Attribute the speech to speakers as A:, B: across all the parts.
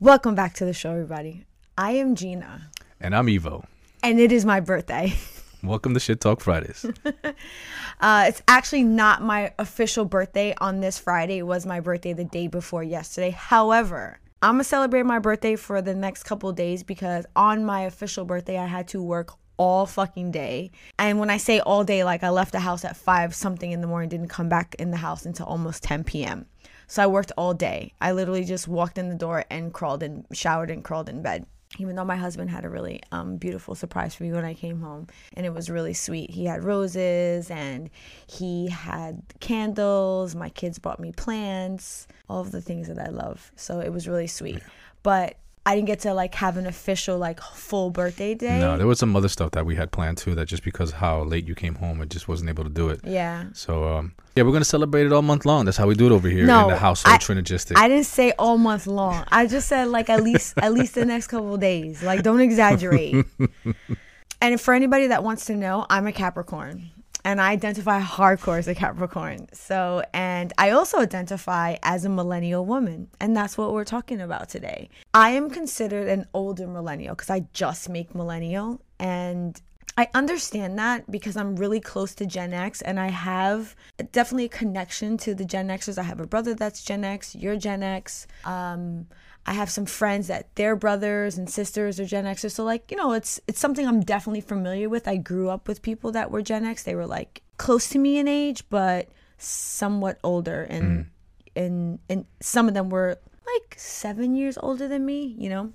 A: Welcome back to the show, everybody. I am Jeanna,
B: And I'm Ivo.
A: and it is my birthday.
B: Welcome to Shit Talk Fridays.
A: Uh, it's actually not my official birthday on this Friday. It was my birthday the day before yesterday. However, I'm gonna celebrate my birthday for the next couple days because on my official birthday, I had to work all fucking day. And when I say all day, like I left the house at five something in the morning, didn't come back in the house until almost 10 p.m. So I worked all day. I literally just walked in the door and crawled and showered and crawled in bed. Even though my husband had a really um, beautiful surprise for me when I came home, and it was really sweet. He had roses and he had candles. My kids brought me plants, all of the things that I love. So it was really sweet. But I didn't get to like have an official like full birthday day.
B: no, there was some other stuff that we had planned too that just because how late you came home, I just wasn't able to do it.
A: yeah.
B: So, um, yeah, we're going to celebrate it all month long. That's how we do it over here
A: No,
B: in the household
A: I-. I didn't say all month long. I just said like at least at least the next couple of days. Like don't exaggerate. and for anybody that wants to know, I'm a Capricorn. And I identify hardcore as a Capricorn. So, and I also identify as a millennial woman. And that's what we're talking about today. I am considered an older millennial because I just make millennial. And I understand that because I'm really close to Gen X and I have definitely a connection to the Gen Xers. I have a brother that's Gen X, you're Gen X. Um, I have some friends that their brothers and sisters are Gen Xers. So like, you know, it's it's something I'm definitely familiar with. I grew up with people that were Gen X. They were like close to me in age, but somewhat older and and and some of them were like 7 years older than me, you know.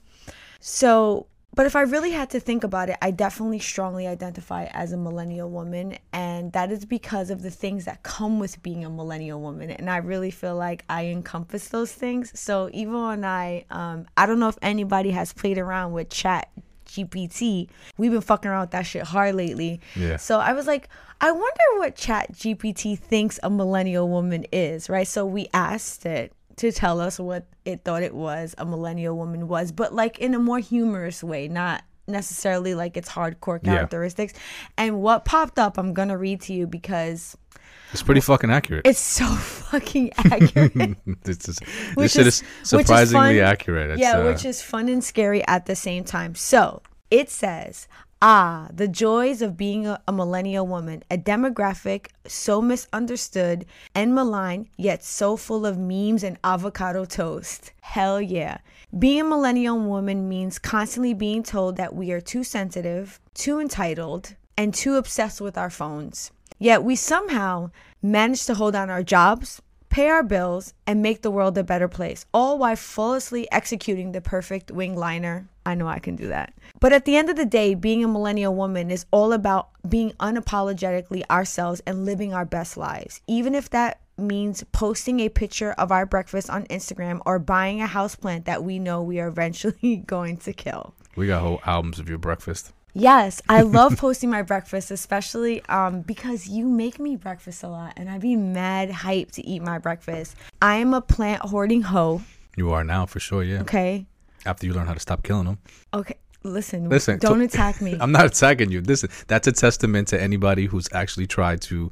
A: So, but if I really had to think about it, I definitely strongly identify as a millennial woman. And that is because of the things that come with being a millennial woman. And I really feel like I encompass those things. So, even when I, um, I don't know if anybody has played around with Chat GPT. We've been fucking around with that shit hard lately.
B: Yeah.
A: So I was like, I wonder what Chat GPT thinks a millennial woman is, right? So we asked it to tell us what it thought it was a millennial woman was, but like in a more humorous way, not necessarily like its hardcore
B: Yeah.
A: characteristics. And what popped up, I'm gonna read to you because
B: it's pretty fucking accurate.
A: it's so fucking accurate.
B: this is,
A: which
B: this shit
A: is-
B: is
A: which is
B: surprisingly accurate. It's,
A: yeah,
B: uh,
A: which is fun and scary at the same time. So it says, Ah, the joys of being a, millennial woman, a demographic so misunderstood and maligned, yet so full of memes and avocado toast. Hell yeah. Being a millennial woman means constantly being told that we are too sensitive, too entitled, and too obsessed with our phones. Yet we somehow manage to hold on our jobs, pay our bills, and make the world a better place, all while flawlessly executing the perfect wing liner. I know I can do that. But at the end of the day, being a millennial woman is all about being unapologetically ourselves and living our best lives, even if that means posting a picture of our breakfast on Instagram or buying a houseplant that we know we are eventually going to kill.
B: we got whole albums of your breakfast.
A: Yes, I love posting my breakfast, especially um, because you make me breakfast a lot, and I'd be mad hyped to eat my breakfast. I am a plant hoarding hoe.
B: You are now for sure, yeah.
A: Okay,
B: After you learn how to stop killing them.
A: okay. Listen,
B: Listen,
A: don't
B: to-
A: attack me.
B: I'm not attacking you. This that's a testament to anybody who's actually tried to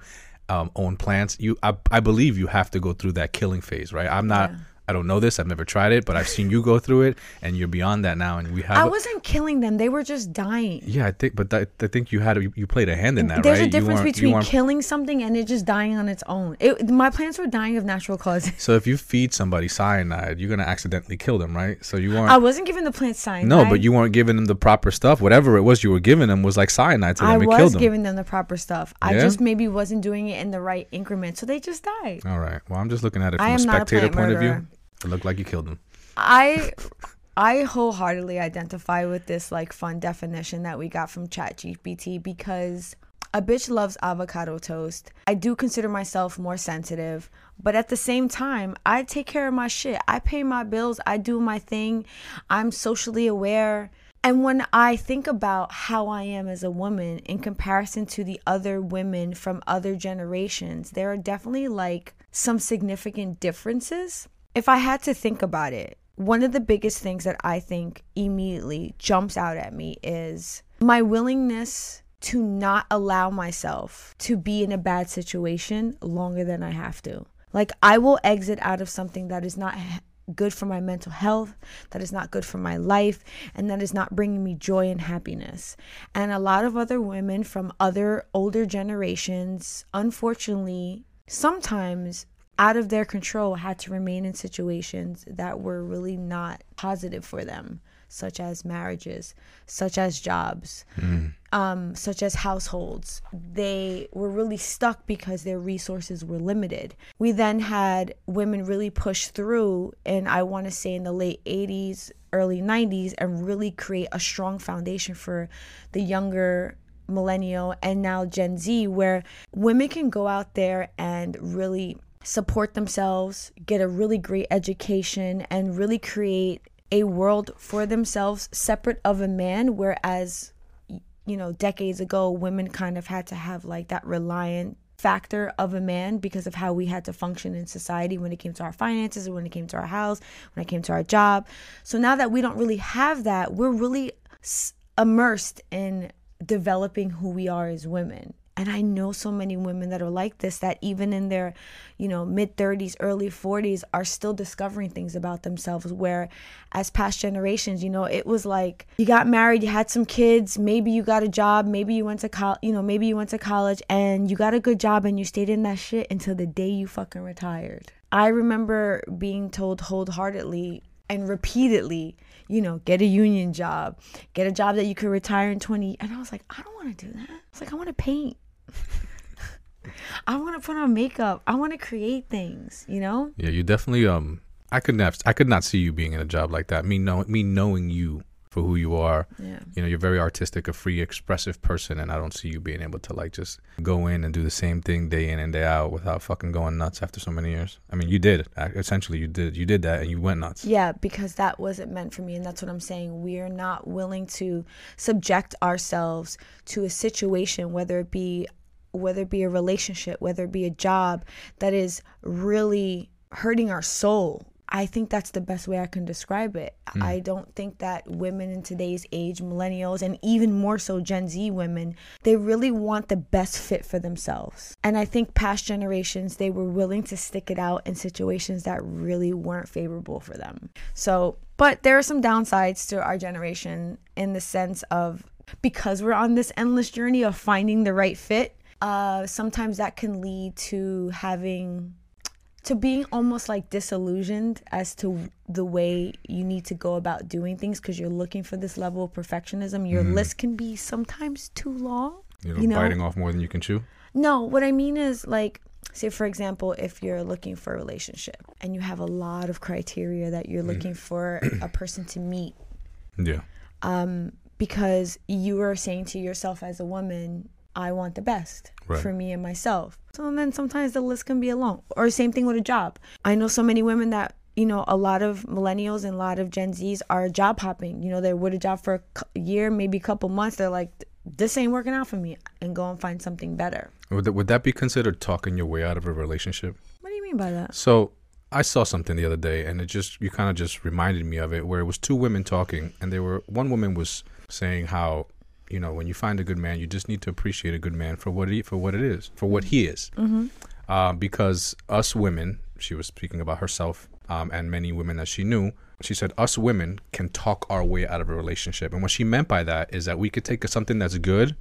B: um, own plants. You, I, I believe you have to go through that killing phase, right? I'm not. I don't know this. I've never tried it, but I've seen you go through it, and you're beyond that now. And we have.
A: I wasn't killing them; they were just dying.
B: yeah, I think, but that, I think you had you, you played a hand in that,
A: There's
B: right?
A: a difference between killing something and it just dying on its own. It, my plants were dying of natural causes.
B: So if you feed somebody cyanide, you're gonna accidentally kill them, right? So you weren't.
A: I wasn't giving the plants cyanide.
B: no, but you weren't giving them the proper stuff. Whatever it was you were giving them was like cyanide to them.
A: I
B: it killed
A: was
B: them.
A: giving them the proper stuff. I
B: Yeah?
A: just maybe wasn't doing it in the right increment, so they just died.
B: All right. Well, I'm just looking at it
A: I
B: from a
A: a
B: spectator
A: plant
B: point of view. It looked like you killed them.
A: I I wholeheartedly identify with this like fun definition that we got from ChatGPT because a bitch loves avocado toast. I do consider myself more sensitive, but at the same time, I take care of my shit. I pay my bills, I do my thing. I'm socially aware. And when I think about how I am as a woman in comparison to the other women from other generations, there are definitely like some significant differences. If I had to think about it, one of the biggest things that I think immediately jumps out at me is my willingness to not allow myself to be in a bad situation longer than I have to. Like I will exit out of something that is not good for my mental health, that is not good for my life, and that is not bringing me joy and happiness. And a lot of other women from other older generations, unfortunately, sometimes out of their control had to remain in situations that were really not positive for them such as marriages, such as jobs, mm. um, such as households. They were really stuck because their resources were limited. We then had women really push through, and I want to say in the late 80s, early 90s, and really create a strong foundation for the younger millennial and now Gen Z, where women can go out there and really support themselves, get a really great education, and really create a world for themselves separate of a man whereas you know decades ago women kind of had to have like that reliant factor of a man because of how we had to function in society when it came to our finances when it came to our house when it came to our job. So now that we don't really have that we're really immersed in developing who we are as women and I know so many women that are like this that even in their, you know, mid 30s, early 40s are still discovering things about themselves where as past generations, you know, it was like you got married, you had some kids, maybe you got a job, maybe you went to college, you know, maybe you went to college and you got a good job and you stayed in that shit until the day you fucking retired. I remember being told wholeheartedly and repeatedly you know, get a union job, get a job that you could retire in 20. And I was like, I don't want to do that. I was like, I want to paint. I want to put on makeup. I want to create things, you know?
B: Yeah, you definitely um I could not I could not see you being in a job like that. Me know me knowing you for who you are.
A: Yeah.
B: You know, you're very artistic, a free, expressive person, and I don't see you being able to like just go in and do the same thing day in and day out without fucking going nuts after so many years. I mean, you did. Essentially, you did. You did that, and you went nuts.
A: Yeah, because that wasn't meant for me, and that's what I'm saying. We are not willing to subject ourselves to a situation, whether it be whether it be a relationship, whether it be a job that is really hurting our soul I think that's the best way I can describe it. Mm. I don't think that women in today's age, millennials, and even more so Gen Z women, they really want the best fit for themselves. And I think past generations, they were willing to stick it out in situations that really weren't favorable for them. So, but there are some downsides to our generation in the sense of because we're on this endless journey of finding the right fit, uh, sometimes that can lead to having to being almost like disillusioned as to the way you need to go about doing things because you're looking for this level of perfectionism. Your mm. list can be sometimes too long.
B: You know, you know, biting off more than you can chew.
A: No, what I mean is like, say for example, if you're looking for a relationship and you have a lot of criteria that you're mm. looking mm. for a person to meet.
B: Yeah.
A: Um, because you are saying to yourself as a woman, I want the best right. for me and myself. So then sometimes the list can be long. Or same thing with a job. I know so many women that you know a lot of millennials and a lot of Gen Zs are job hopping. You know they're with a job for a year, maybe a couple months. They're like, this ain't working out for me, and go and find something better.
B: Would that, would that be considered talking your way out of a relationship?
A: What do you mean by that?
B: So I saw something the other day, and it just you kind of just reminded me of it, where it was two women talking, and they were one woman was saying how you know when you find a good man, you just need to appreciate a good man for what he for what it is, for what he is.
A: Mm-hmm.
B: Uh, because us women, she was speaking about herself um, and many women that she knew. She said us women can talk our way out of a relationship, and what she meant by that is that we could take something that's good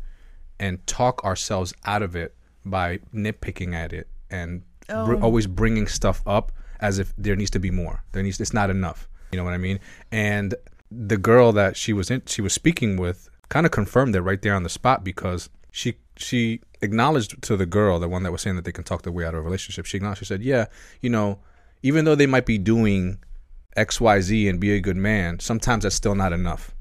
B: and talk ourselves out of it by nitpicking at it and oh. br- always bringing stuff up as if there needs to be more. There needs it's not enough. You know what I mean? And the girl that she was in, she was speaking with kind of confirmed it right there on the spot because she she acknowledged to the girl, the one that was saying that they can talk their way out of a relationship. She acknowledged. She said, "Yeah, you know, even though they might be doing X, Y, Z and be a good man, sometimes that's still not enough."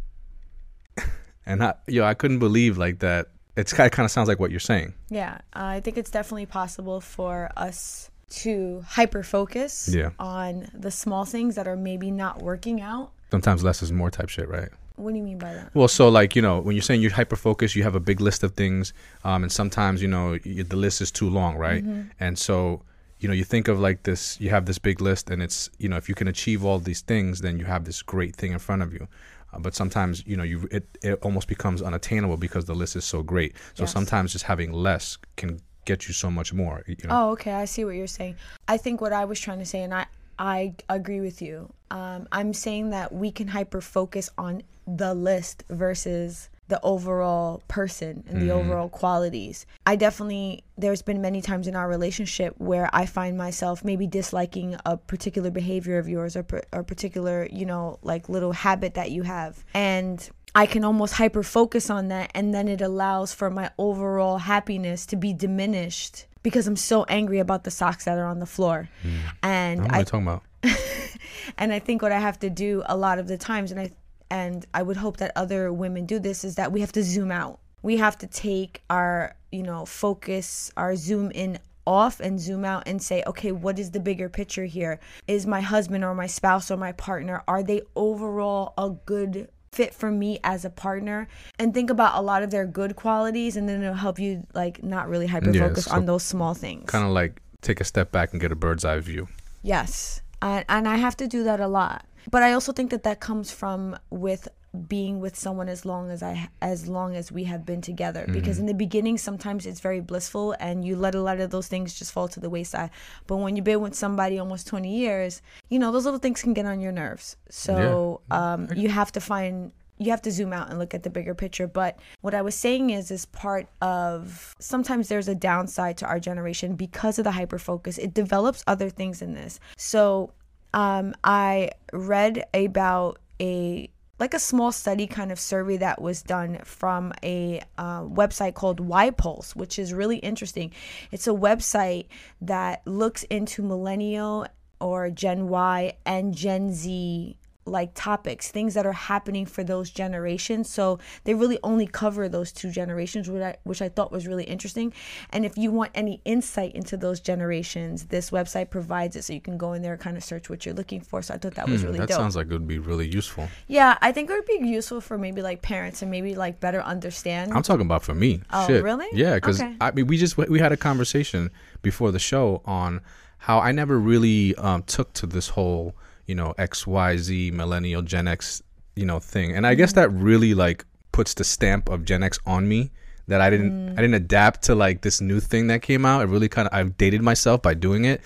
B: and I, yo, I couldn't believe like that. It's kind of, kind of sounds like what you're saying.
A: Yeah, uh, I think it's definitely possible for us to hyper focus
B: yeah.
A: on the small things that are maybe not working out.
B: Sometimes less is more type shit, right?
A: What do you mean by that?
B: Well, so like you know, when you're saying you're hyper focused, you have a big list of things, um, and sometimes you know you, the list is too long, right?
A: Mm-hmm.
B: And so you know you think of like this, you have this big list, and it's you know if you can achieve all these things, then you have this great thing in front of you. Uh, but sometimes you know you it, it almost becomes unattainable because the list is so great. So yes. sometimes just having less can get you so much more. You know?
A: Oh, okay. I see what you're saying. I think what I was trying to say, and I I agree with you. Um, I'm saying that we can hyper focus on the list versus the overall person and the overall qualities. I definitely, there's been many times in our relationship where I find myself maybe disliking a particular behavior of yours or a particular, you know, like little habit that you have. And I can almost hyper focus on that. And then it allows for my overall happiness to be diminished because I'm so angry about the socks that are on the floor. Hmm. And
B: What
A: I
B: talking about?
A: and I think what I have to do a lot of the times, and I and I would hope that other women do this, is that we have to zoom out. We have to take our you know focus, our zoom in off and zoom out and say, okay, what is the bigger picture here? Is my husband or my spouse or my partner are they overall a good fit for me as a partner and think about a lot of their good qualities and then it'll help you like not really hyper focus
B: so
A: on those small things
B: Kind of like take a step back and get a bird's eye view.
A: Yes. And, and I have to do that a lot. But I also think that that comes from with being with someone as long as I as long as we have been together. Because in the beginning sometimes it's very blissful and you let a lot of those things just fall to the wayside. But when you've been with somebody almost 20 years you know those little things can get on your nerves. So um, you have to find you have to zoom out and look at the bigger picture. But what i was saying is is part of sometimes there's a downside to our generation because of the hyper focus it develops other things in this. So um, i read about a like a small study kind of survey that was done from a uh, website called YPulse, which is really interesting. It's a website that looks into millennial or Gen Y and Gen Z like topics, things that are happening for those generations. So they really only cover those two generations, which I, which I thought was really interesting. And if you want any insight into those generations, this website provides it. So you can go in there and kind of search what you're looking for. So I thought that was really
B: Hmm, that
A: dope.
B: sounds like it would be really useful.
A: Yeah, I think it would be useful for maybe like parents and maybe like better understand.
B: I'm talking about for me.
A: Oh,
B: Shit.
A: really?
B: Yeah, because
A: Okay.
B: I mean, we just we had a conversation before the show on how I never really um, took to this whole you know X Y Z millennial Gen X you know thing, and I guess that really like puts the stamp of Gen X on me that I didn't
A: Mm.
B: I didn't adapt to like this new thing that came out. It really kind of I've dated myself by doing it,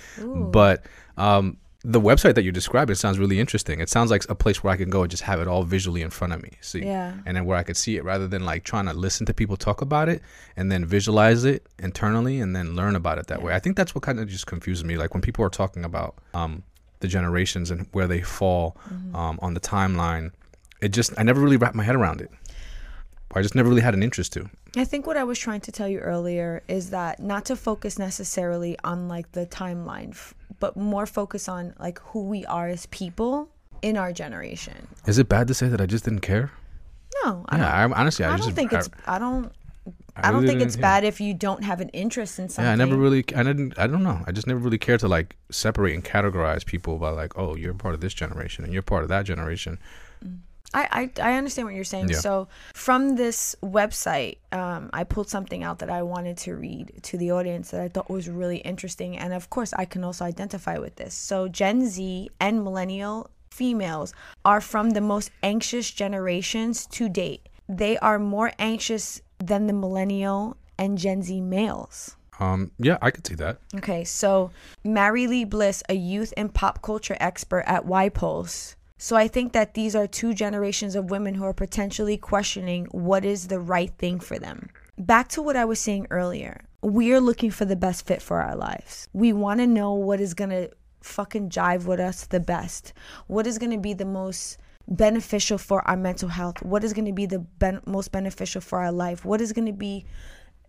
B: but um. The website that you described it sounds really interesting. It sounds like a place where I can go and just have it all visually in front of me. See,
A: Yeah.
B: and then where I could see it rather than like trying to listen to people talk about it and then visualize it internally and then learn about it that way. I think that's what kind of just confuses me. Like when people are talking about um, the generations and where they fall um, on the timeline, it just I never really wrapped my head around it. I just never really had an interest to.
A: I think what I was trying to tell you earlier is that not to focus necessarily on like the timeline, f- but more focus on like who we are as people in our generation.
B: Is it bad to say that I just didn't care?
A: No, I
B: Yeah, I, honestly, I,
A: I
B: just
A: don't think
B: I-
A: it's. I don't.
B: I
A: I don't
B: really
A: think it's
B: yeah.
A: bad if you don't have an interest in something.
B: Yeah, I never really, I didn't, I don't know. I just never really cared to like separate and categorize people by like, oh, you're part of this generation and you're part of that generation.
A: I, I, I understand what you're saying.
B: Yeah.
A: So from this website, um, I pulled something out that I wanted to read to the audience that I thought was really interesting, and of course, I can also identify with this. So Gen Z and millennial females are from the most anxious generations to date. They are more anxious than the millennial and Gen Z males.
B: Um, yeah, I could see that.
A: Okay, so MaryLeigh Bliss, a youth and pop culture expert at YPulse. So I think that these are two generations of women who are potentially questioning what is the right thing for them. Back to what I was saying earlier. We are looking for the best fit for our lives. We want to know what is going to fucking jive with us the best. What is going to be the most beneficial for our mental health? What is going to be the ben- most beneficial for our life? What is going to be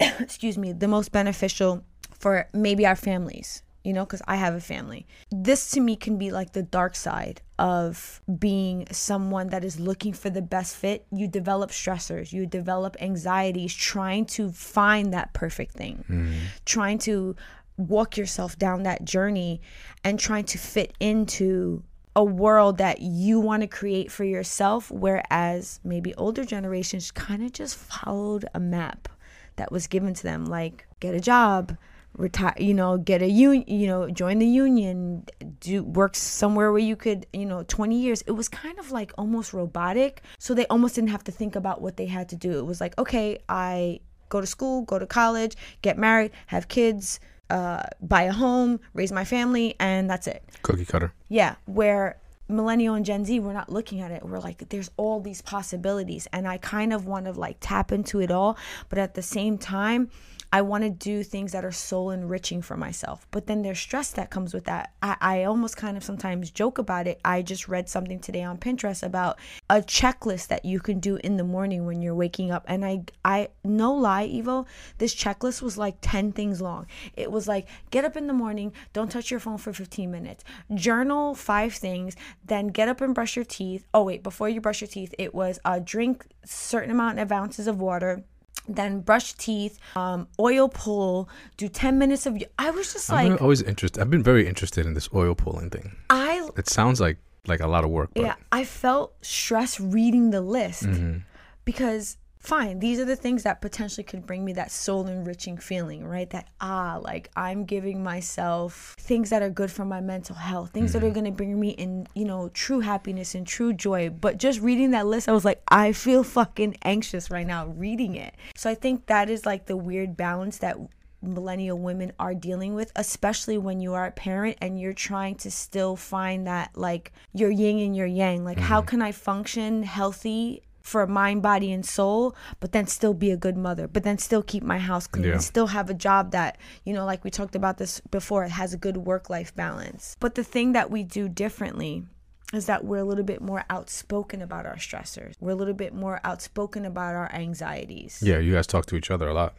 A: excuse me, the most beneficial for maybe our families, you know, because I have a family. This to me can be like the dark side of being someone that is looking for the best fit. You develop stressors, you develop anxieties, trying to find that perfect thing, mm-hmm. trying to walk yourself down that journey and trying to fit into a world that you want to create for yourself whereas maybe older generations kind of just followed a map that was given to them like get a job retire you know get a union you know join the union do work somewhere where you could you know 20 years. It was kind of like almost robotic so they almost didn't have to think about what they had to do. It was like okay i go to school go to college get married have kids uh, buy a home, raise my family, and that's it.
B: Cookie cutter.
A: Yeah, where millennial and Gen Z, we're not looking at it. We're like, there's all these possibilities, and I kind of want to like tap into it all, but at the same time, I want to do things that are soul enriching for myself. But then there's stress that comes with that. I, I almost kind of sometimes joke about it. I just read something today on Pinterest about a checklist that you can do in the morning when you're waking up. And I, I, no lie, Ivo, this checklist was like 10 things long. It was like, get up in the morning, don't touch your phone for 15 minutes, journal five things, then get up and brush your teeth. Oh, wait, before you brush your teeth, it was uh, drink certain amount of ounces of water then brush teeth, um, oil pull, do 10 minutes of. I was just like.
B: I'm always interested. I've been very interested in this oil pulling thing.
A: I,
B: It sounds like like a lot of work. But
A: yeah, I felt stress reading the list
B: Mm-hmm.
A: because, fine, these are the things that potentially could bring me that soul enriching feeling, right? That, ah, like I'm giving myself things that are good for my mental health, things that are going to bring me in, you know, true happiness and true joy. But just reading that list, I was like, I feel fucking anxious right now reading it. So I think that is like the weird balance that millennial women are dealing with, especially when you are a parent and you're trying to still find that like your yin and your yang. Like, how can I function healthy? For mind, body, and soul, but then still be a good mother, but then still keep my house clean,
B: Yeah.
A: and still have a job that, you know, like we talked about this before, it has a good work life balance. But the thing that we do differently is that we're a little bit more outspoken about our stressors. We're a little bit more outspoken about our anxieties
B: yeah, you guys talk to each other a lot.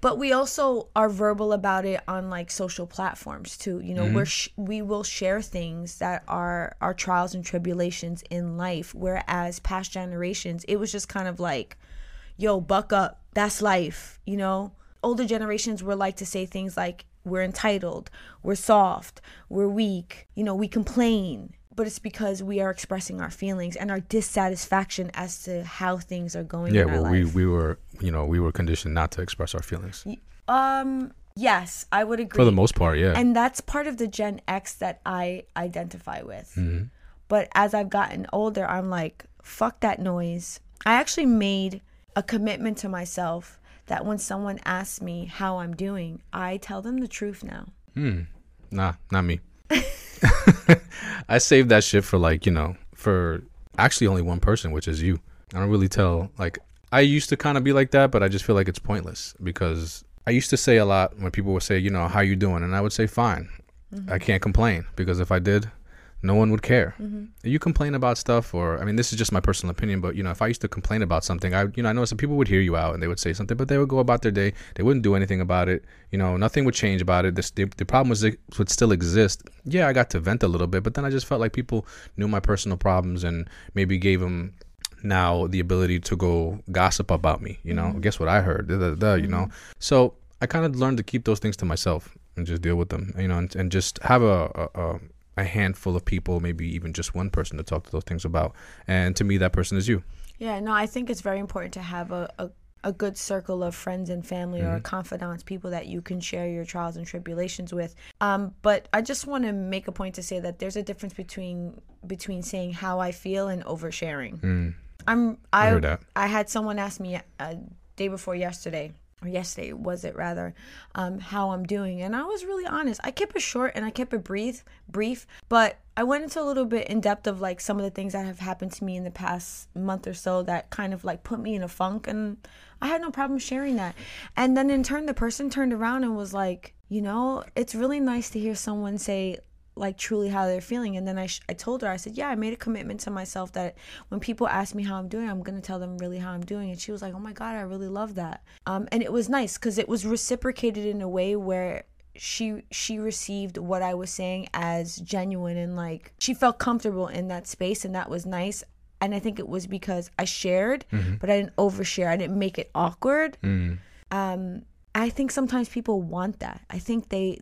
A: But we also are verbal about it on like social platforms too you know we're mm-hmm. sh- we will share things that are our trials and tribulations in life whereas past generations it was just kind of like yo buck up that's life you know? Older generations were like to say things like we're entitled we're soft we're weak you know we complain but it's because we are expressing our feelings and our dissatisfaction as to how things are going
B: Yeah, well, we we were you know we were conditioned not to express our feelings
A: Um, yes, I would agree.
B: for the most part. Yeah,
A: and that's part of the Gen X that I identify with.
B: Mm-hmm.
A: But as I've gotten older, I'm like, fuck that noise. I actually made a commitment to myself that when someone asks me how I'm doing, I tell them the truth now. Hmm.
B: Nah, not me. I saved that shit for like, you know, for actually only one person, which is you. I don't really tell like I used to kind of be like that, but I just feel like it's pointless because I used to say a lot when people would say, you know, how you doing? And I would say fine. Mm-hmm. I can't complain because if I did, no one would care. Mm-hmm. You complain about stuff or I mean this is just my personal opinion, but you know, if I used to complain about something, I you know, I know some people would hear you out and they would say something, but they would go about their day. They wouldn't do anything about it. You know, nothing would change about it. This the, the problem was it would still exist. Yeah, I got to vent a little bit, but then I just felt like people knew my personal problems and maybe gave them now the ability to go gossip about me. You know, mm-hmm. guess what I heard? Da, da, da, You know, mm-hmm. so I kind of learned to keep those things to myself and just deal with them. You know, and, and just have a, a, a a handful of people, maybe even just one person to talk to those things about. And to me, that person is you.
A: Yeah, no, I think it's very important to have a, a, a good circle of friends and family or mm-hmm. confidants, people that you can share your trials and tribulations with. Um, but I just want to make a point to say that there's a difference between between saying how I feel and oversharing. Mm. I'm I
B: heard that.
A: I had someone ask me a day before yesterday or yesterday was it rather um, how i'm doing. And i was really honest. I kept it short and i kept it brief brief but i went into a little bit in depth of like some of the things that have happened to me in the past month or so that kind of like put me in a funk and i had no problem sharing that. And then in turn the person turned around and was like you know it's really nice to hear someone say like truly how they're feeling. And then I, sh- I told her i said yeah i made a commitment to myself that when people ask me how i'm doing i'm going to tell them really how i'm doing. And she was like oh my god i really love that. Um, and it was nice because it was reciprocated in a way where she she received what i was saying as genuine and like she felt comfortable in that space and that was nice. And i think it was because i shared but i didn't overshare. I didn't make it awkward. Um i think sometimes people want that. I think they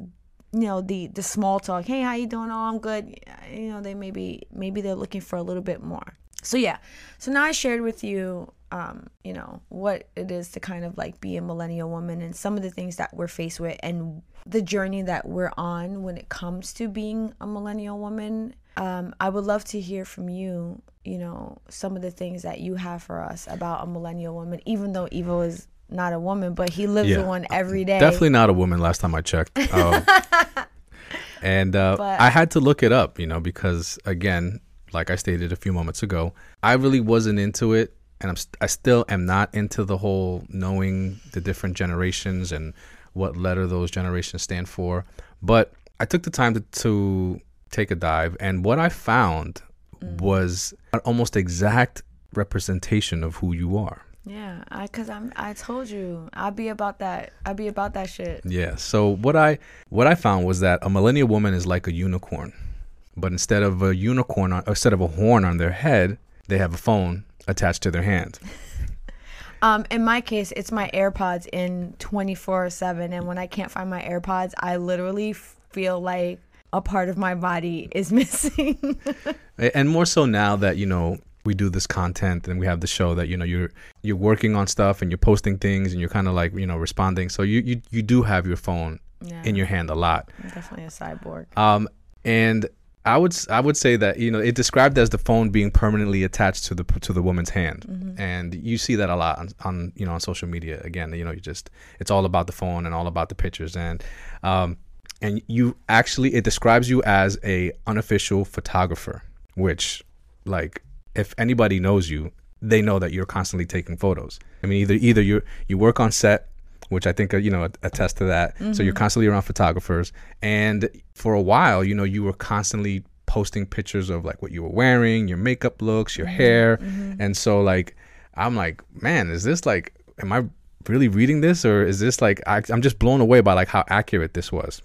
A: you know the the small talk hey how you doing? Oh i'm good. You know they maybe maybe they're looking for a little bit more. So yeah. So now i shared with you um you know what it is to kind of like be a millennial woman and some of the things that we're faced with and the journey that we're on when it comes to being a millennial woman. Um i would love to hear from you you know some of the things that you have for us about a millennial woman even though Ivo is not a woman, but he lives
B: Yeah.
A: with one every day.
B: Definitely not a woman. Last time I checked. Um, and uh, I had to look it up, you know, because again, like I stated a few moments ago, I really wasn't into it, and I'm st- I still am not into the whole knowing the different generations and what letter those generations stand for. But I took the time to, to take a dive, and what I found was an almost exact representation of who you are.
A: Yeah, I cause I'm I told you I'll be about that. I'll be about that shit.
B: Yeah. So what I what I found was that a millennial woman is like a unicorn, but instead of a unicorn, on, instead of a horn on their head, they have a phone attached to their hand.
A: Um, in my case, it's my AirPods in 24 seven, and when I can't find my AirPods, I literally feel like a part of my body is missing.
B: And more so now that you know we do this content and we have the show that you know you're you're working on stuff and you're posting things and you're kind of like you know responding. So you you you do have your phone
A: yeah,
B: in your hand a lot.
A: I'm definitely a cyborg.
B: Um, and I would I would say that you know it described as the phone being permanently attached to the to the woman's hand, and you see that a lot on, on you know on social media. Again, you know you just it's all about the phone and all about the pictures, and um, and you actually it describes you as a unofficial photographer, which like if anybody knows you, they know that you're constantly taking photos. I mean, either either you you work on set, which I think uh, you know attest to that. So you're constantly around photographers, and for a while, you know, you were constantly posting pictures of like what you were wearing, your makeup looks, your hair, and so like I'm like, man, is this like, am I really reading this, or is this like I, I'm just blown away by like how accurate this was.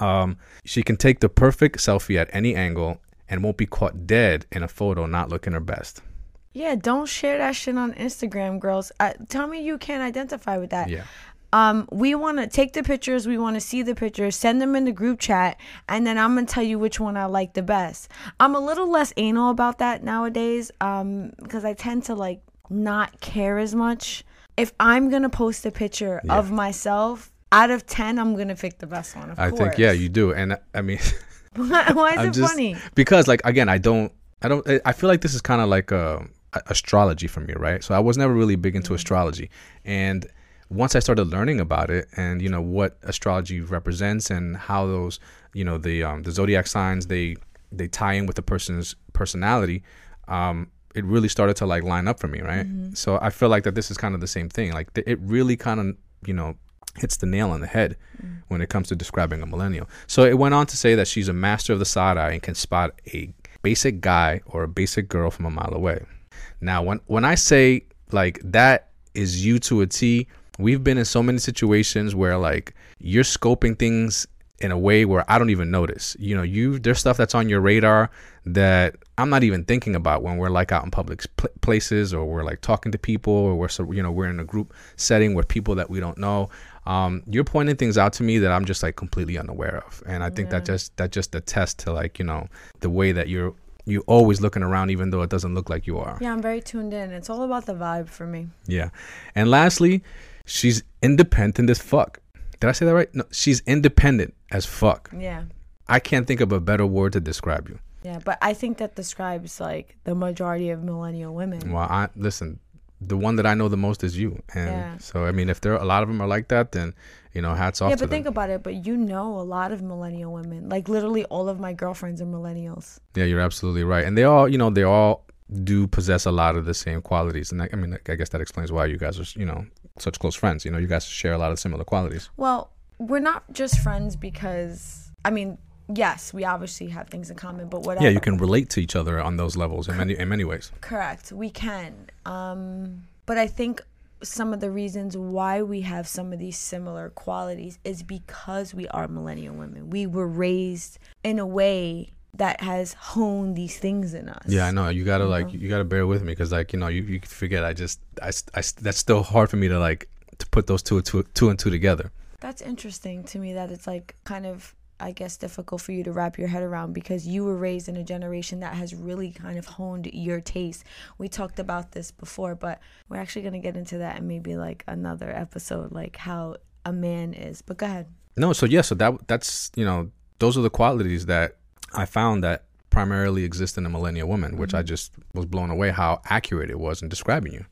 B: Um, she can take the perfect selfie at any angle and won't be caught dead in a photo not looking her best.
A: Yeah, don't share that shit on Instagram, girls. Uh, tell me you can't identify with that.
B: Yeah.
A: Um, we want to take the pictures. We want to see the pictures. Send them in the group chat, and then I'm gonna tell you which one I like the best. I'm a little less anal about that nowadays, um, because I tend to like not care as much. If I'm gonna post a picture of myself, out of ten, I'm gonna pick the best one. Of
B: I
A: course.
B: think yeah, you do, and I mean,
A: Why, why is
B: I'm
A: it
B: just
A: funny?
B: because like again, I don't, I don't, I feel like this is kind of like a, a- astrology for me, right? So I was never really big into astrology, and once I started learning about it, and you know what astrology represents, and how those, you know, the um, the zodiac signs they they tie in with the person's personality, um, it really started to like line up for me, right? So I feel like that this is kind of the same thing. Like th- it really kind of, you know, hits the nail on the head mm. when it comes to describing a millennial. So it went on to say that she's a master of the side eye and can spot a basic guy or a basic girl from a mile away. Now, when when I say like that is you to a T, we've been in so many situations where like you're scoping things in a way where I don't even notice. You know, you there's stuff that's on your radar that I'm not even thinking about when we're like out in public pl- places or we're like talking to people or we're so you know we're in a group setting with people that we don't know. Um, you're pointing things out to me that I'm just like completely unaware of, and I think that just that just attests to like you know the way that you're you always looking around even though it doesn't look like you are.
A: Yeah, I'm very tuned in. It's all about the vibe for me.
B: Yeah. And lastly, she's independent as fuck. Did I say that right? No, she's independent as fuck.
A: Yeah.
B: I can't think of a better word to describe you.
A: Yeah, but I think that describes like the majority of millennial women.
B: Well, I listen. The one that I know the most is you, and
A: Yeah.
B: so I mean, if there are, a lot of them are like that, then you know, hats off
A: Yeah, but
B: them.
A: think about it. But you know a lot of millennial women. Like literally all of my girlfriends are millennials.
B: yeah, you're absolutely right, and they all, you know, they all do possess a lot of the same qualities, and I, I mean, I guess that explains why you guys are, you know, such close friends. You know, you guys share a lot of similar qualities.
A: Well, we're not just friends because I mean, yes, we obviously have things in common, but whatever.
B: Yeah, you can relate to each other on those levels in many in many ways.
A: Correct. We can. Um, but I think some of the reasons why we have some of these similar qualities is because we are millennial women. We were raised in a way that has honed these things in us.
B: Yeah, I know. You gotta like you gotta bear with me because like you know you, you forget. I just I, I that's still hard for me to like to put those two two two and two together.
A: That's interesting to me that it's like kind of I guess difficult for you to wrap your head around because you were raised in a generation that has really kind of honed your taste. We talked about this before, but we're actually going to get into that in maybe like another episode like how a man is. But go ahead.
B: No, so yeah, so that that's you know those are the qualities that I found that primarily exist in a millennial woman, which I just was blown away how accurate it was in describing you.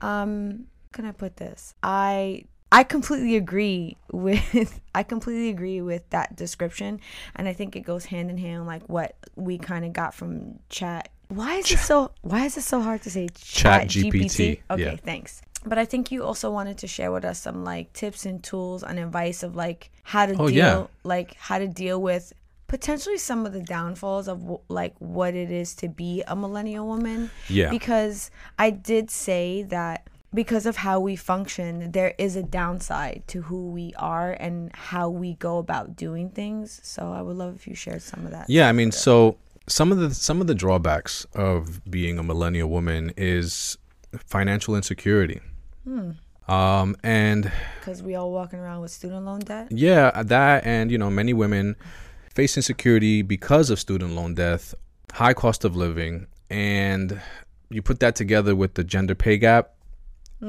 A: Um can I put this? I I completely agree with I completely agree with that description and I think it goes hand in hand like what we kind of got from chat. Why is it so why is it so hard to say
B: Chat GPT,
A: Okay,
B: yeah.
A: thanks. But I think you also wanted to share with us some like tips and tools and advice of like how to
B: Oh,
A: deal
B: yeah.
A: like how to deal with potentially some of the downfalls of like what it is to be a millennial woman
B: Yeah.
A: because i did say that because of how we function there is a downside to who we are and how we go about doing things. So i would love if you shared some of that.
B: Yeah, I mean, so some of the some of the drawbacks of being a millennial woman is financial insecurity. Um, and
A: because we all walking around with student loan debt?
B: Yeah, that and you know, many women face insecurity because of student loan debt, high cost of living, and you put that together with the gender pay gap,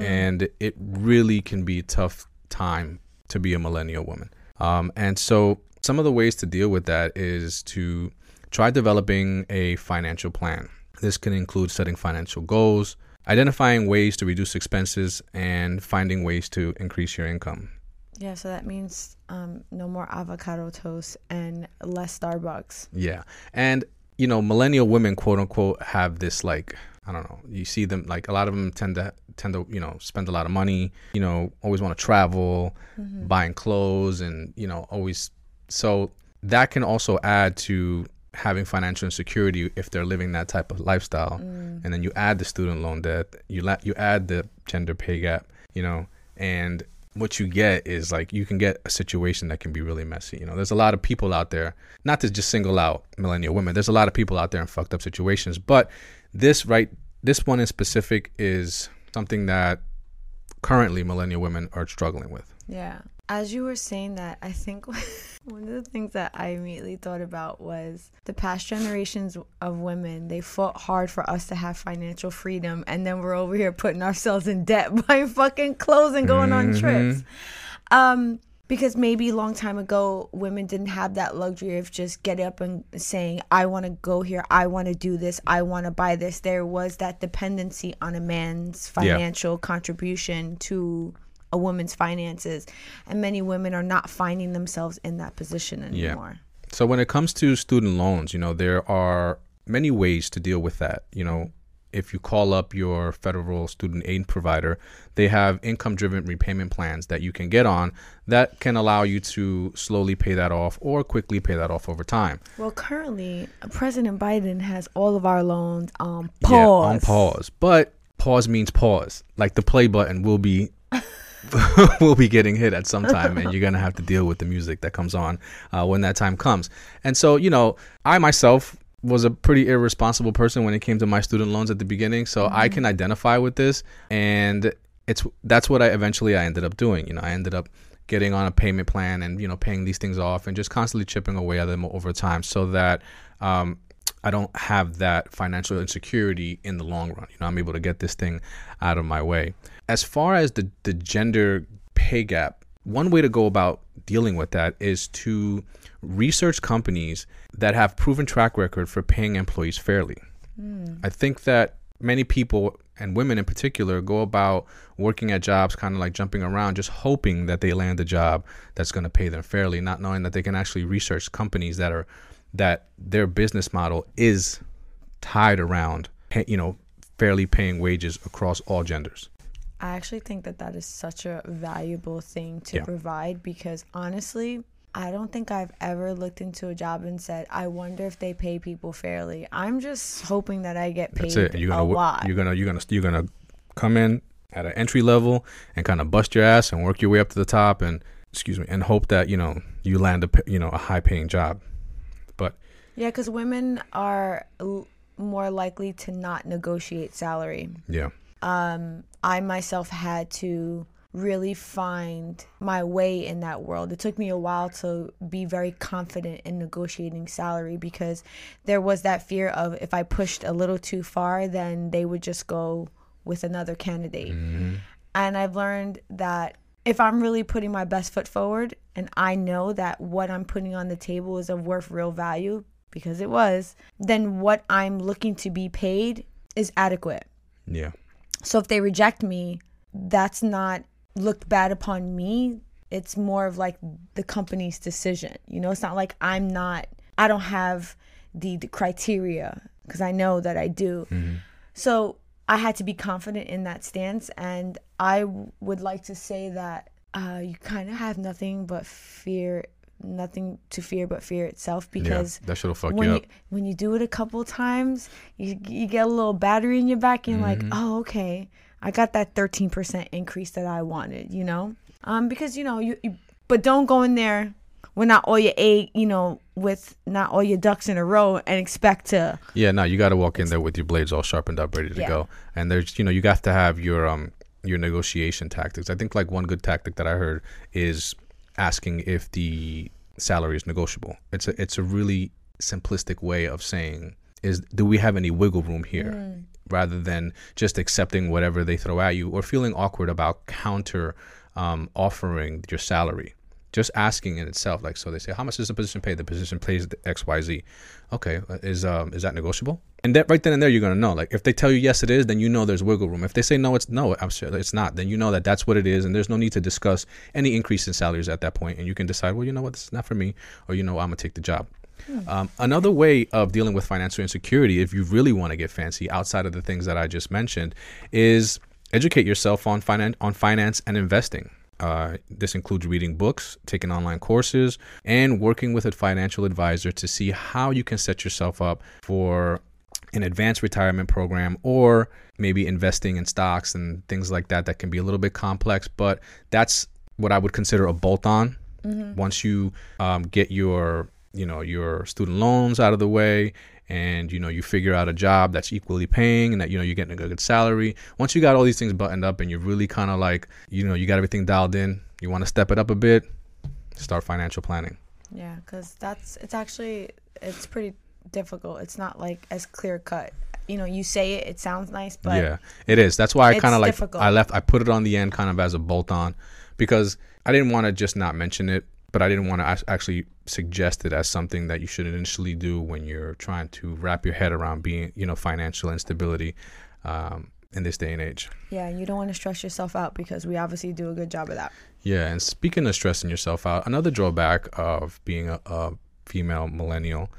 B: and it really can be a tough time to be a millennial woman. Um, and so, some of the ways to deal with that is to try developing a financial plan. This can include setting financial goals, identifying ways to reduce expenses, and finding ways to increase your income.
A: yeah so that means um, no more avocado toast and less starbucks
B: Yeah. And, you know, millennial women, quote unquote, have this like, I don't know, you see them like a lot of them tend to, tend to, you know, spend a lot of money, you know, always want to travel, mm-hmm. buying clothes and, you know, always. So that can also add to having financial insecurity if they're living that type of lifestyle. Mm. And then you add the student loan debt, you la- you add the gender pay gap, you know, and what you get is like you can get a situation that can be really messy. You know, there's a lot of people out there, not to just single out millennial women. There's a lot of people out there in fucked up situations, but this right, this one in specific is something that currently millennial women are struggling with.
A: Yeah. As you were saying that, I think one of the things that I immediately thought about was the past generations of women, they fought hard for us to have financial freedom. And then we're over here putting ourselves in debt buying fucking clothes and going on trips. Um, because maybe a long time ago, women didn't have that luxury of just getting up and saying, I want to go here, I want to do this, I want to buy this. There was that dependency on a man's financial contribution to a woman's finances. And many women are not finding themselves in that position anymore.
B: So when it comes to student loans, you know, there are many ways to deal with that. You know, if you call up your federal student aid provider, they have income driven repayment plans that you can get on that can allow you to slowly pay that off or quickly pay that off over time.
A: Well, currently, President Biden has all of our loans on
B: Yeah,
A: pause.
B: on pause. But pause means pause. Like the play button will be will be getting hit at some time and you're gonna have to deal with the music that comes on uh, when that time comes and so you know i myself was a pretty irresponsible person when it came to my student loans at the beginning so i can identify with this and it's that's what i eventually i ended up doing you know i ended up getting on a payment plan and you know paying these things off and just constantly chipping away at them over time so that um, I don't have that financial insecurity in the long run. You know, I'm able to get this thing out of my way. As far as the, the gender pay gap, one way to go about dealing with that is to research companies that have proven track record for paying employees fairly. Hmm. I think that many people and women in particular go about working at jobs kind of like jumping around just hoping that they land a job that's going to pay them fairly not knowing that they can actually research companies that are that their business model is tied around you know fairly paying wages across all genders
A: I actually think that that is such a valuable thing to
B: Yeah.
A: provide because honestly, I don't think I've ever looked into a job and said, I wonder if they pay people fairly. I'm just hoping that I get paid
B: that's it you're
A: a
B: gonna wo-
A: lot.
B: you're gonna you're gonna you're gonna come in at an entry level and kind of bust your ass and work your way up to the top and excuse me and hope that you know you land a you know a high paying job but
A: Yeah, because women are l- more likely to not negotiate salary.
B: yeah
A: Um, I myself had to really find my way in that world. It took me a while to be very confident in negotiating salary because there was that fear of if I pushed a little too far, then they would just go with another candidate. Mm-hmm. And I've learned that if I'm really putting my best foot forward and I know that what I'm putting on the table is of worth real value, because it was, then what I'm looking to be paid is adequate.
B: yeah
A: So if they reject me, that's not looked bad upon me. It's more of like the company's decision. You know, it's not like I'm not, I don't have the, the criteria because I know that I do. So I had to be confident in that stance. And I w- would like to say that uh, you kind of have nothing but fear, nothing to fear but fear itself because
B: yeah, that should have fucked
A: when
B: you
A: you, when you do it a couple times, you you get a little battery in your back, and you're
B: Mm-hmm.
A: like, oh, okay, I got that 13% increase that I wanted, you know, um, because you know you, you but don't go in there with not all your egg, you know, with not all your ducks in a row and expect to,
B: Yeah, no, you got to walk in there with your blades all sharpened up, ready to
A: Yeah.
B: go. And there's, you know, you got to have your um your negotiation tactics. I think like one good tactic that I heard is asking if the salary is negotiable. It's a it's a really simplistic way of saying is do we have any wiggle room here rather than just accepting whatever they throw at you or feeling awkward about counter um, offering your salary. Just asking in itself like so they say how much does the position pay? The position pays the xyz okay uh, is um is that negotiable? And that right then and there you're gonna know. Like if they tell you yes it is then you know there's wiggle room. If they say no it's no it's not then you know that that's what it is and there's no need to discuss any increase in salaries at that point and you can decide well you know what? This is not for me or you know i'm gonna take the job um, another way of dealing with financial insecurity, if you really want to get fancy outside of the things that I just mentioned, is educate yourself on finance, on finance and investing. Uh, this includes reading books, taking online courses, and working with a financial advisor to see how you can set yourself up for an advanced retirement program or maybe investing in stocks and things like that that can be a little bit complex but that's what i would consider a bolt on once you um, get your you know your student loans out of the way and you know you figure out a job that's equally paying and that you know you're getting a good salary once you got all these things buttoned up and you're really kind of like you know you got everything dialed in you want to step it up a bit start financial planning
A: yeah, because that's it's actually it's pretty difficult. It's not like as clear cut. You know, you say it, it sounds nice, but
B: yeah, it is. That's why I kind of like
A: difficult.
B: I left. I put it on the end, kind of as a bolt on, because I didn't want to just not mention it, but I didn't want to actually suggest it as something that you should initially do when you're trying to wrap your head around being, you know, financial instability um, in this day and age.
A: yeah, you don't want to stress yourself out because we obviously do a good job of that.
B: Yeah, and speaking of stressing yourself out, another drawback of being a, a female millennial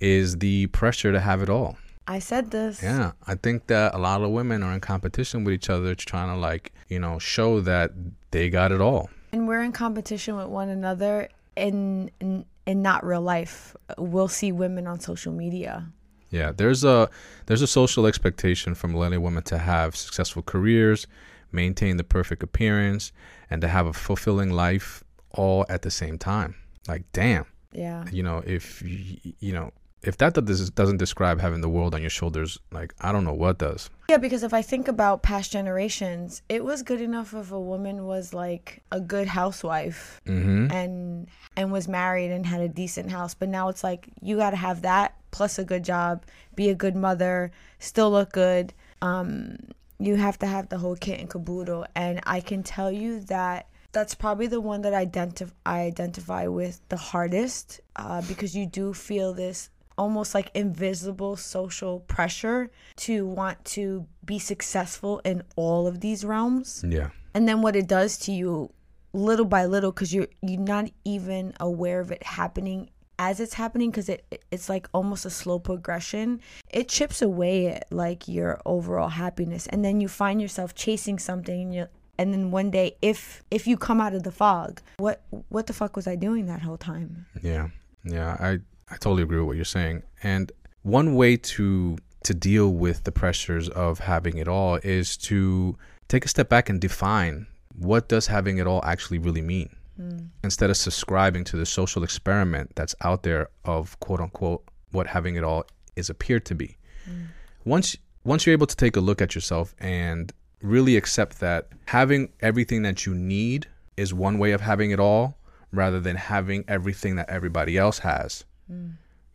B: is the pressure to have it all.
A: I said this.
B: Yeah, I think that a lot of women are in competition with each other, trying to like you know show that they got it all.
A: And we're in competition with one another in in, in not real life. We'll see women on social media.
B: Yeah, there's a there's a social expectation for millennial women to have successful careers, maintain the perfect appearance, and to have a fulfilling life all at the same time. Like, damn,
A: Yeah.
B: you know, if y- you know if that does- doesn't describe having the world on your shoulders, like I don't know what does.
A: Yeah, because if I think about past generations, it was good enough if a woman was like a good housewife
B: Mm-hmm.
A: and and was married and had a decent house, but now it's like you got to have that plus a good job, be a good mother, still look good. Um you have to have the whole kit and caboodle and I can tell you that that's probably the one that I identify I identify with the hardest uh, because you do feel this almost like invisible social pressure to want to be successful in all of these realms.
B: Yeah.
A: and then what it does to you little by little because you're you're not even aware of it happening as it's happening because it it's like almost a slow progression. It chips away at like your overall happiness. And then you find yourself chasing something and you and then one day if if you come out of the fog what what the fuck was i doing that whole time?
B: Yeah, yeah, I I totally agree with what you're saying. And one way to to deal with the pressures of having it all is to take a step back and define what does having it all actually really mean. Hmm. Instead of subscribing to the social experiment that's out there of quote unquote what having it all is appeared to be. Hmm. Once once you're able to take a look at yourself and really accept that having everything that you need is one way of having it all rather than having everything that everybody else has.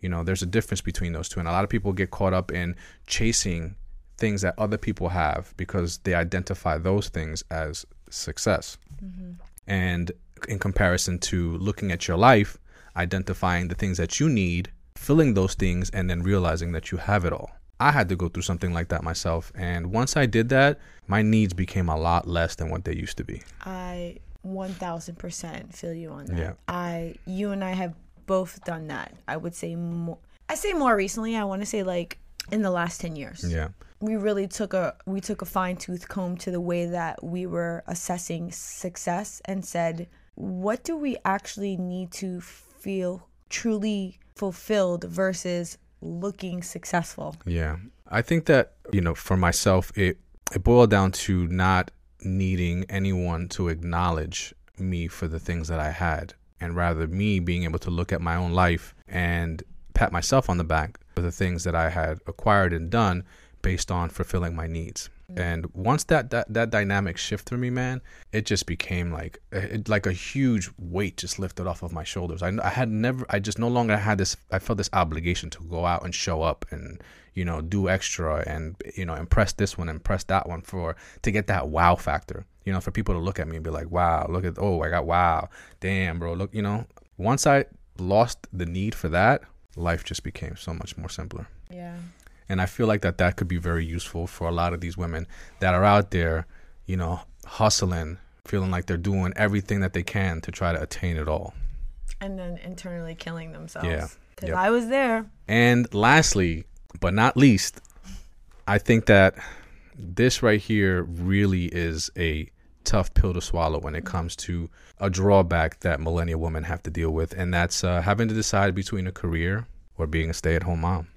B: You know, there's a difference between those two. And a lot of people get caught up in chasing things that other people have because they identify those things as success. And in comparison to looking at your life, identifying the things that you need, filling those things, and then realizing that you have it all. I had to go through something like that myself. And once I did that, my needs became a lot less than what they used to be.
A: I 1000% feel you on that.
B: Yeah.
A: I you and I have both done that. I would say more I say more recently. I want to say like in the last 10 years.
B: Yeah.
A: We really took a we took a fine-tooth comb to the way that we were assessing success and said, what do we actually need to feel truly fulfilled versus looking successful?
B: Yeah. I think that, you know, for myself, it, it boiled down to not needing anyone to acknowledge me for the things that I had, and rather me being able to look at my own life and pat myself on the back for the things that I had acquired and done based on fulfilling my needs. And once that, that that dynamic shifted for me, man, it just became like it, like a huge weight just lifted off of my shoulders. I, I had never, I just no longer had this. I felt this obligation to go out and show up and you know do extra and you know impress this one, impress that one for to get that wow factor. You know, for people to look at me and be like, wow, look at oh, I got wow, damn, bro, look, you know. Once I lost the need for that, life just became so much more simpler.
A: Yeah.
B: And I feel like that that could be very useful for a lot of these women that are out there, you know, hustling, feeling like they're doing everything that they can to try to attain it all.
A: And then internally killing themselves.
B: Yeah.
A: Because
B: Yep.
A: I was there.
B: And lastly, but not least, I think that this right here really is a tough pill to swallow when it comes to a drawback that millennial women have to deal with, and that's uh, having to decide between a career or being a stay at home mom.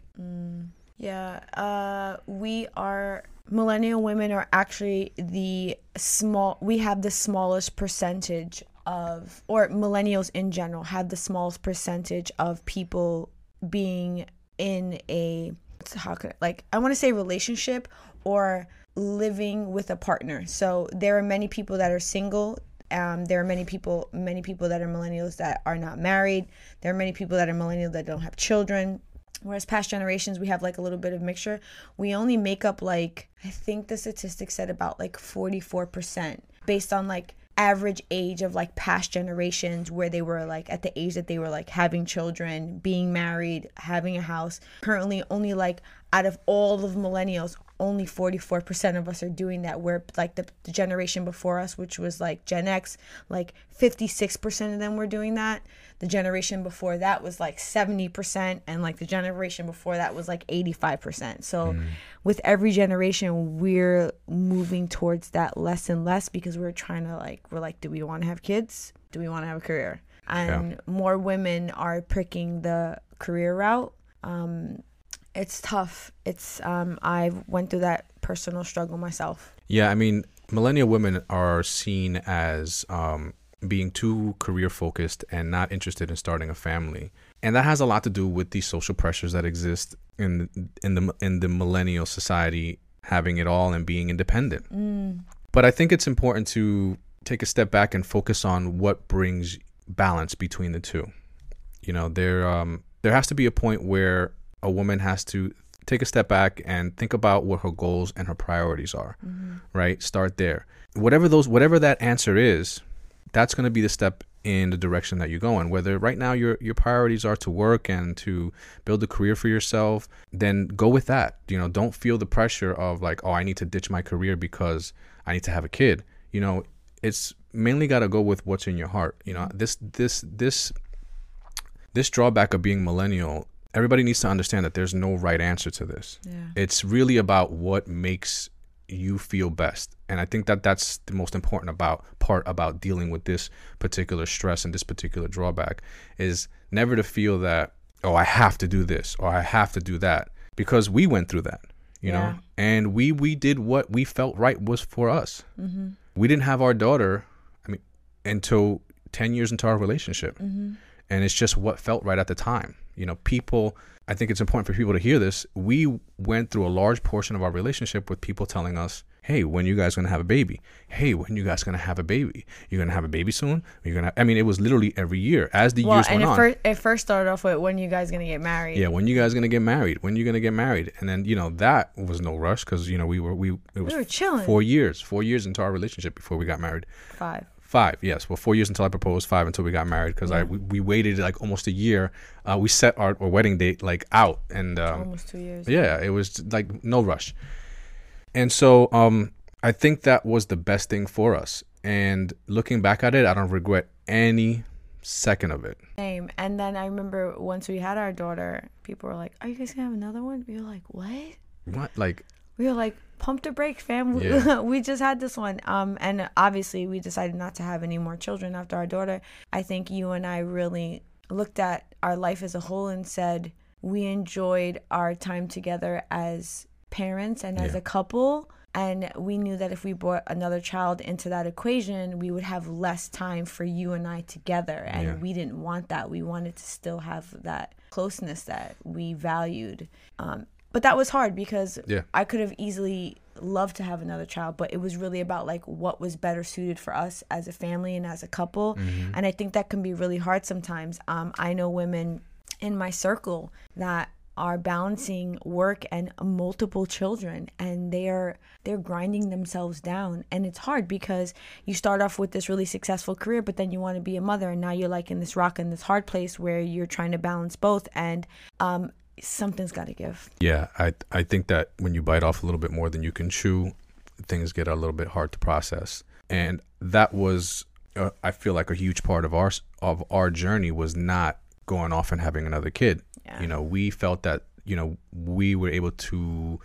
A: Yeah, uh, we are millennial women are actually the small. We have the smallest percentage of, or millennials in general have the smallest percentage of people being in a how could like I want to say relationship or living with a partner. So there are many people that are single. Um, there are many people, many people that are millennials that are not married. There are many people that are millennial that don't have children. Whereas past generations, we have like a little bit of mixture. We only make up like, I think the statistics said about like 44% based on like average age of like past generations where they were like at the age that they were like having children, being married, having a house. Currently, only like out of all of millennials, only 44% of us are doing that. Where like the, the generation before us, which was like Gen X, like 56% of them were doing that. The generation before that was like 70%, and like the generation before that was like 85%. So, with every generation, we're moving towards that less and less because we're trying to like, we're like, do we want to have kids? Do we want to have a career? And more women are pricking the career route. Um, it's tough. It's um, I went through that personal struggle myself.
B: Yeah, I mean, millennial women are seen as um, being too career focused and not interested in starting a family, and that has a lot to do with the social pressures that exist in in the in the millennial society, having it all and being independent. But I think it's important to take a step back and focus on what brings balance between the two. You know, there um, there has to be a point where a woman has to take a step back and think about what her goals and her priorities are. Mm-hmm. Right? Start there. Whatever those whatever that answer is, that's going to be the step in the direction that you're going. Whether right now your your priorities are to work and to build a career for yourself, then go with that. You know, don't feel the pressure of like, oh, I need to ditch my career because I need to have a kid. You know, it's mainly got to go with what's in your heart. You know, this this this this drawback of being millennial, everybody needs to understand that there's no right answer to this.
A: Yeah.
B: It's really about what makes you feel best. And I think that that's the most important about part about dealing with this particular stress and this particular drawback is never to feel that oh I have to do this or I have to do that because we went through that, you
A: Yeah.
B: know. And we we did what we felt right was for us. Mm-hmm. We didn't have our daughter, I mean, until 10 years into our relationship mm-hmm. And it's just what felt right at the time. You know, people. I think it's important for people to hear this. We went through a large portion of our relationship with people telling us, "Hey, when you guys gonna have a baby? Hey, when you guys gonna have a baby? You're gonna have a baby soon? You're gonna." I mean, it was literally every year as the
A: Well,
B: years went
A: it
B: on.
A: first it first started off with when you guys gonna get married.
B: yeah, when you guys gonna get married? When you gonna get married? And then you know that was no rush because you know we were we it was
A: were chilling.
B: four years, four years into our relationship before we got married.
A: Five.
B: Five, yes. Well, four years until I proposed, five until we got married because I we, we waited like almost a year. Uh, we set our, our wedding date like out, and um,
A: Almost two years.
B: yeah, it was like no rush. And so um, I think that was the best thing for us. And looking back at it, I don't regret any second of it.
A: Same. And then I remember once we had our daughter, people were like, "Are you guys gonna have another one?" We were like, "What?"
B: What like
A: We were like, "Pump the brakes, fam. We-
B: Yeah.
A: we just had this one." Um, and obviously, we decided not to have any more children after our daughter. I think you and I really looked at our life as a whole and said we enjoyed our time together as parents and as
B: Yeah.
A: a couple. And we knew that if we brought another child into that equation, we would have less time for you and I together. And
B: Yeah.
A: we didn't want that. We wanted to still have that closeness that we valued. Um, but that was hard because
B: Yeah.
A: I could have easily loved to have another child, but it was really about like what was better suited for us as a family and as a couple. And I think that can be really hard sometimes. Um, I know women in my circle that are balancing work and multiple children and they're they're grinding themselves down and it's hard because you start off with this really successful career but then you want to be a mother and now you're like in this rock and this hard place where you're trying to balance both and um something's got to give
B: Yeah, I I think that when you bite off a little bit more than you can chew, things get a little bit hard to process. And that was, uh, I feel like, a huge part of our of our journey was not going off and having another kid.
A: Yeah.
B: You know, we felt that you know we were able to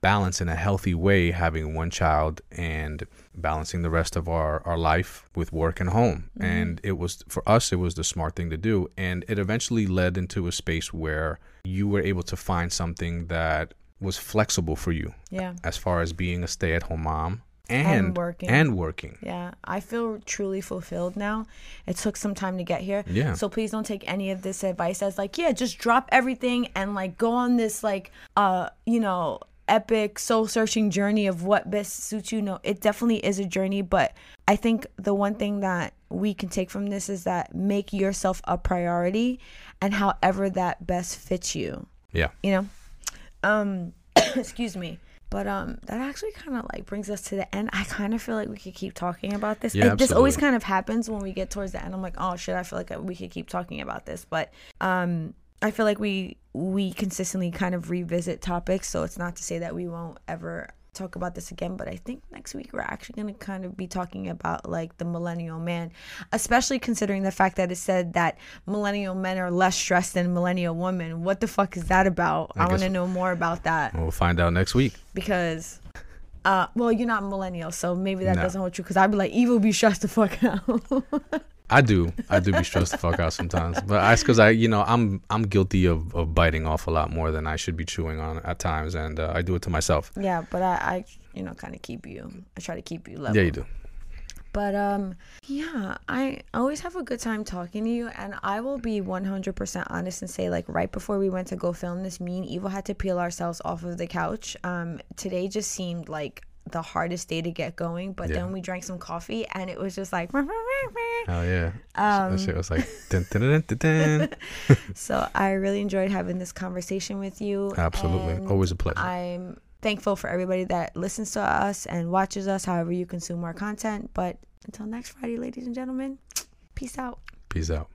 B: balance in a healthy way having one child and balancing the rest of our, our life with work and home. Mm-hmm. And it was for us it was the smart thing to do. And it eventually led into a space where you were able to find something that was flexible for you
A: yeah.
B: as far as being a stay-at-home mom and,
A: And working.
B: and working
A: Yeah, I feel truly fulfilled now. It took some time to get here.
B: Yeah.
A: So please don't take any of this advice as like, yeah, just drop everything and like go on this like uh, you know, epic soul searching journey of what best suits you. No, it definitely is a journey, but I think the one thing that we can take from this is that make yourself a priority and however that best fits you
B: yeah
A: you know um excuse me but um that actually kind of like brings us to the end. I kind of feel like we could keep talking about this.
B: Yeah,
A: It- this always kind of happens when we get towards the end. I'm like oh shit i feel like we could keep talking about this. But um i feel like we we consistently kind of revisit topics so it's not to say that we won't ever talk about this again but i think next week we're actually going to kind of be talking about like the millennial man especially considering the fact that it said that millennial men are less stressed than millennial women. What the fuck is that about? I,
B: I
A: want to know more about that.
B: We'll find out next week.
A: Because uh well you're not millennial so maybe that
B: No.
A: doesn't hold true because i'd be like Ivo be stressed the fuck out
B: I do. I do be stressed the fuck out sometimes, but that's because I, you know, I'm I'm guilty of, of biting off a lot more than I should be chewing on at times, and uh, I do it to myself.
A: yeah but i i you know kind of keep you i try to keep you level
B: Yeah, you do.
A: But um yeah, I always have a good time talking to you and I will be 100% honest and say like right before we went to go film this me and Ivo had to peel ourselves off of the couch. Um today just seemed like the hardest day to get going, but
B: Yeah.
A: then we drank some coffee and it was just like
B: Oh yeah.
A: Um,
B: that shit was like. Dun, dun, dun,
A: so I really enjoyed having this conversation with you.
B: Absolutely, always a pleasure.
A: I'm thankful for everybody that listens to us and watches us however you consume our content, but until next Friday ladies and gentlemen, peace out.
B: Peace out.